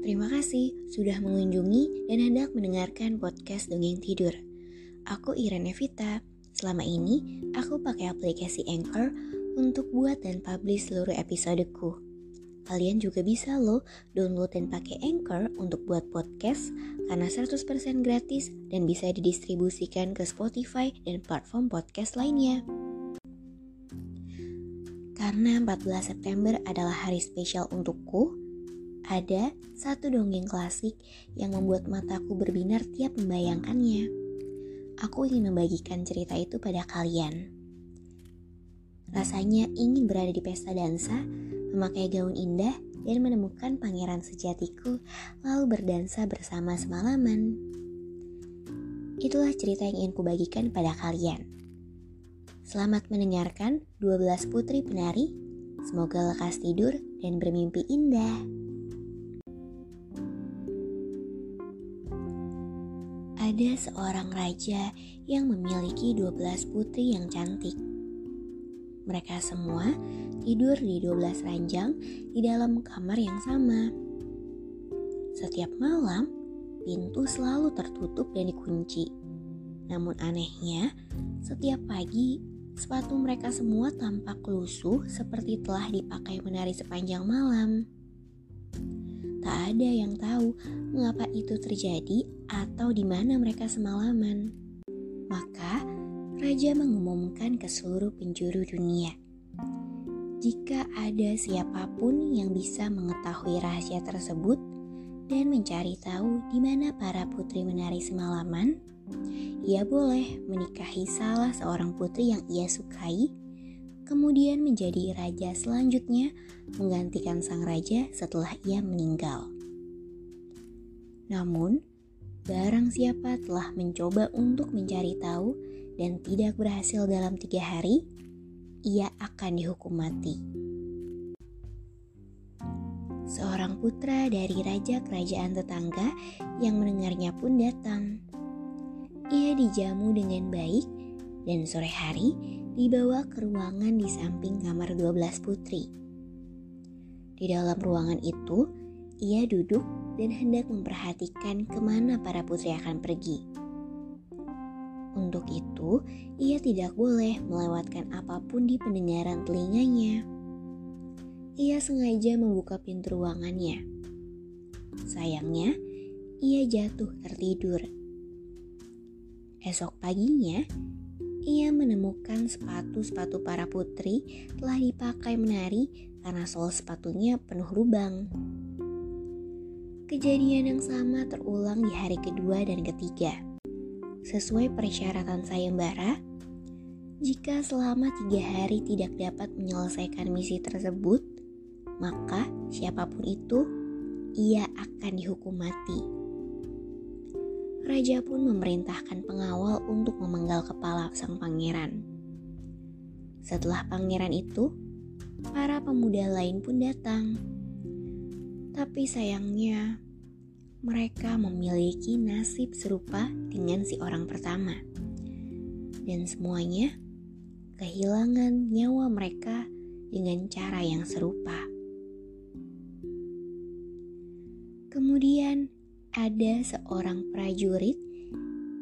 Terima kasih sudah mengunjungi dan hendak mendengarkan podcast Dongeng Tidur. Aku Irene Vita. Selama ini, aku pakai aplikasi Anchor untuk buat dan publish seluruh episodeku. Kalian juga bisa loh download dan pakai Anchor untuk buat podcast karena 100% gratis dan bisa didistribusikan ke Spotify dan platform podcast lainnya. Karena 14 September adalah hari spesial untukku, ada satu dongeng klasik yang membuat mataku berbinar tiap membayangkannya. Aku ingin membagikan cerita itu pada kalian. Rasanya ingin berada di pesta dansa, memakai gaun indah, dan menemukan pangeran sejatiku, lalu berdansa bersama semalaman. Itulah cerita yang ingin kubagikan pada kalian. Selamat mendengarkan 12 putri penari. Semoga lekas tidur dan bermimpi indah. Ada seorang raja yang memiliki 12 putri yang cantik. Mereka semua tidur di 12 ranjang di dalam kamar yang sama. Setiap malam, pintu selalu tertutup dan dikunci. Namun anehnya, setiap pagi sepatu mereka semua tampak lusuh seperti telah dipakai menari sepanjang malam. Tak ada yang tahu mengapa itu terjadi atau di mana mereka semalaman. Maka raja mengumumkan ke seluruh penjuru dunia. Jika ada siapa pun yang bisa mengetahui rahasia tersebut dan mencari tahu di mana para putri menari semalaman, ia boleh menikahi salah seorang putri yang ia sukai kemudian menjadi raja selanjutnya menggantikan sang raja setelah ia meninggal. Namun, barang siapa telah mencoba untuk mencari tahu dan tidak berhasil dalam tiga hari, ia akan dihukum mati. Seorang putra dari raja kerajaan tetangga yang mendengarnya pun datang. Ia dijamu dengan baik dan sore hari dibawa ke ruangan di samping kamar 12 putri. Di dalam ruangan itu, ia duduk dan hendak memperhatikan ke mana para putri akan pergi. Untuk itu, ia tidak boleh melewatkan apa pun di pendengaran telinganya. Ia sengaja membuka pintu ruangannya. Sayangnya, ia jatuh tertidur. Esok paginya, ia menemukan sepatu-sepatu para putri telah dipakai menari karena sol sepatunya penuh lubang. Kejadian yang sama terulang di hari kedua dan ketiga. Sesuai persyaratan sayembara, jika selama tiga hari tidak dapat menyelesaikan misi tersebut, maka siapa pun itu, ia akan dihukum mati raja pun memerintahkan pengawal untuk memenggal kepala sang pangeran. Setelah pangeran itu, para pemuda lain pun datang. Tapi sayangnya, mereka memiliki nasib serupa dengan si orang pertama. Dan semuanya kehilangan nyawa mereka dengan cara yang serupa. Kemudian ada seorang prajurit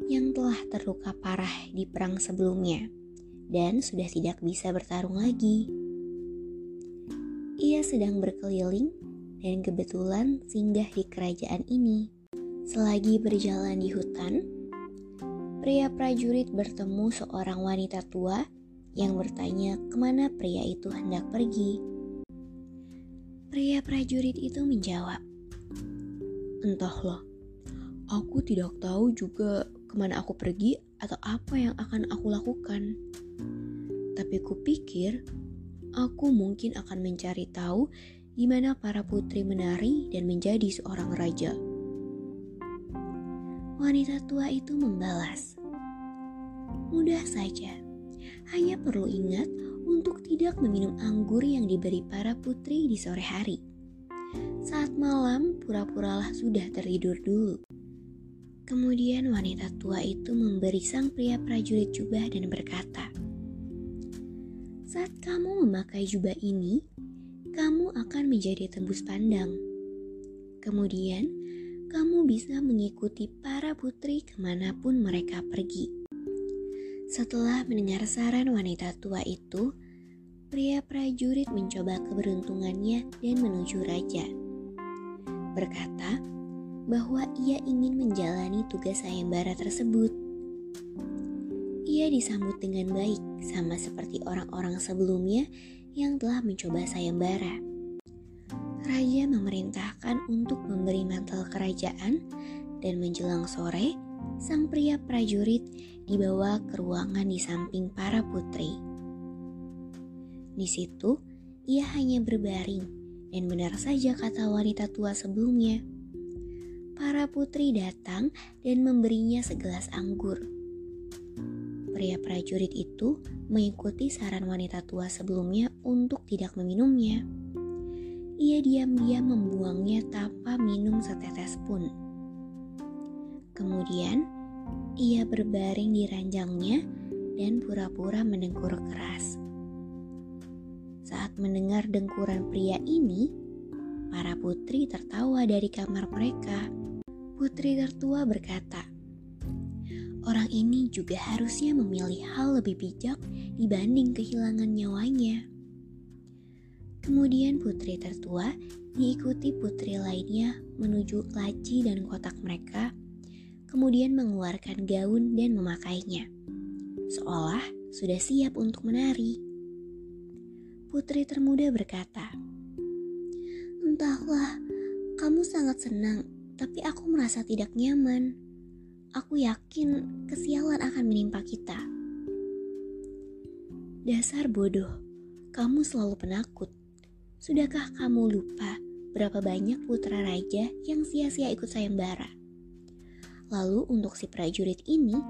yang telah terluka parah di perang sebelumnya dan sudah tidak bisa bertarung lagi. Ia sedang berkeliling dan kebetulan singgah di kerajaan ini. Selagi berjalan di hutan, pria prajurit bertemu seorang wanita tua yang bertanya ke mana pria itu hendak pergi. Pria prajurit itu menjawab, Entahlah, aku tidak tahu juga ke mana aku pergi atau apa yang akan aku lakukan. Tapi kupikir aku mungkin akan mencari tahu di mana para putri menari dan menjadi seorang raja. Wanita tua itu membalas, "Mudah saja, hanya perlu ingat untuk tidak meminum anggur yang diberi para putri di sore hari. Saat malam, pura-puralah sudah tertidur dulu." Kemudian wanita tua itu memberi sang pria prajurit jubah dan berkata, "Saat kamu memakai jubah ini, kamu akan menjadi tembus pandang. Kemudian, kamu bisa mengikuti para putri ke mana pun mereka pergi." Setelah mendengar saran wanita tua itu, pria prajurit mencoba keberuntungannya dan menuju raja. Berkata, bahwa ia ingin menjalani tugas sayembara tersebut. Ia disambut dengan baik, sama seperti orang-orang sebelumnya yang telah mencoba sayembara. Raja memerintahkan untuk memberi mantel kerajaan, dan menjelang sore, sang pria prajurit dibawa ke ruangan di samping para putri. Di situ, ia hanya berbaring, dan benar saja kata wanita tua sebelumnya para putri datang dan memberinya segelas anggur. Pria prajurit itu mengikuti saran wanita tua sebelumnya untuk tidak meminumnya. Ia diam-diam membuangnya tanpa minum setetes pun. Kemudian, ia berbaring di ranjangnya dan pura-pura mendengkur keras. Saat mendengar dengkuran pria ini, para putri tertawa dari kamar mereka. Putri tertua berkata, Orang ini juga harusnya memilih hal lebih bijak dibanding kehilangan nyawanya. Kemudian putri tertua diikuti putri lainnya menuju laci dan kotak mereka, kemudian mengeluarkan gaun dan memakainya. Seolah sudah siap untuk menari. Putri termuda berkata, Entahlah, kamu sangat senang tapi aku merasa tidak nyaman. Aku yakin kesialan akan menimpa kita. Dasar bodoh, kamu selalu penakut. Sudahkah kamu lupa berapa banyak putra raja yang sia-sia ikut sayembara? Lalu untuk si prajurit ini,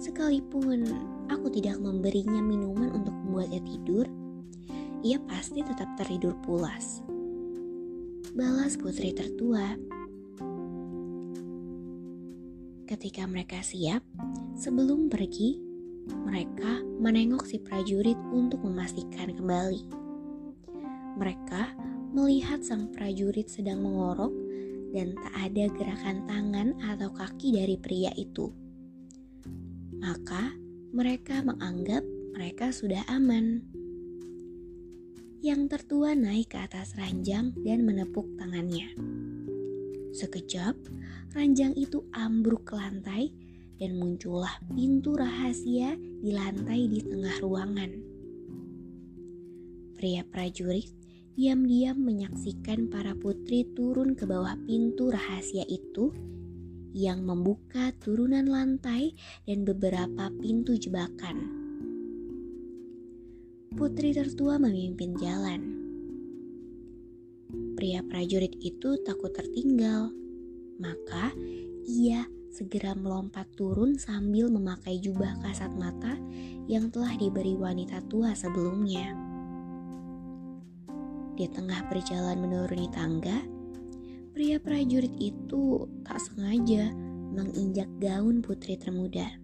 sekalipun aku tidak memberinya minuman untuk membuatnya tidur, ia pasti tetap tertidur pulas. Balas putri tertua Ketika mereka siap, sebelum pergi, mereka menengok si prajurit untuk memastikan kembali. Mereka melihat sang prajurit sedang mengorok dan tak ada gerakan tangan atau kaki dari pria itu. Maka mereka menganggap mereka sudah aman. Yang tertua naik ke atas ranjang dan menepuk tangannya. Sekejap, ranjang itu ambruk ke lantai dan muncullah pintu rahasia di lantai di tengah ruangan. Pria prajurit diam-diam menyaksikan para putri turun ke bawah pintu rahasia itu yang membuka turunan lantai dan beberapa pintu jebakan. Putri tertua memimpin jalan. Pria prajurit itu takut tertinggal maka ia segera melompat turun sambil memakai jubah kasat mata yang telah diberi wanita tua sebelumnya. Di tengah berjalan menuruni tangga, pria prajurit itu tak sengaja menginjak gaun putri termuda.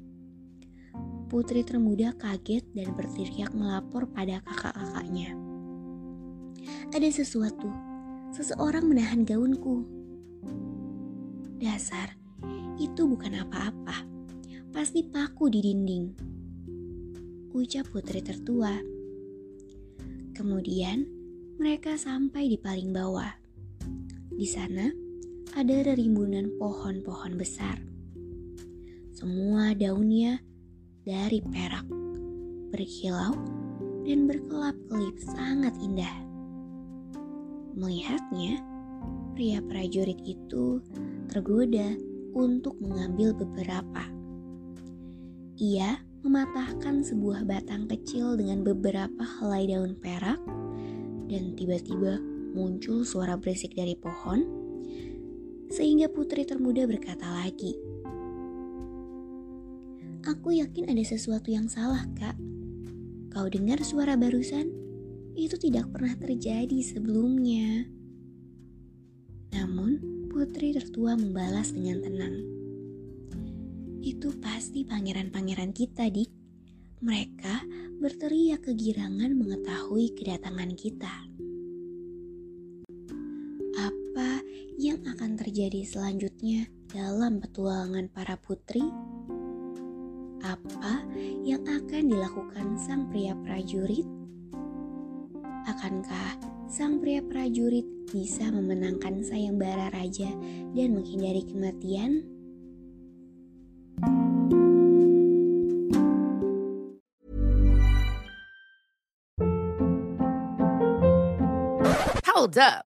Putri termuda kaget dan berteriak melapor pada kakak-kakaknya. Ada sesuatu, seseorang menahan gaunku. Dasar, itu bukan apa-apa. Pasti paku di dinding. Ucap putri tertua. Kemudian, mereka sampai di paling bawah. Di sana, ada rerimbunan pohon-pohon besar. Semua daunnya dari perak, berkilau, dan berkelap-kelip sangat indah. Melihatnya, pria prajurit itu tergoda untuk mengambil beberapa. Ia mematahkan sebuah batang kecil dengan beberapa helai daun perak dan tiba-tiba muncul suara berisik dari pohon sehingga putri termuda berkata lagi, Aku yakin ada sesuatu yang salah, Kak. Kau dengar suara barusan? Itu tidak pernah terjadi sebelumnya. Namun, putri tertua membalas dengan tenang. Itu pasti pangeran-pangeran kita, Dik. Mereka berteriak kegirangan mengetahui kedatangan kita. Apa yang akan terjadi selanjutnya dalam petualangan para putri? Apa yang akan dilakukan sang pria prajurit? Akankah sang pria prajurit bisa memenangkan sayembara raja dan menghindari kematian? Hold up.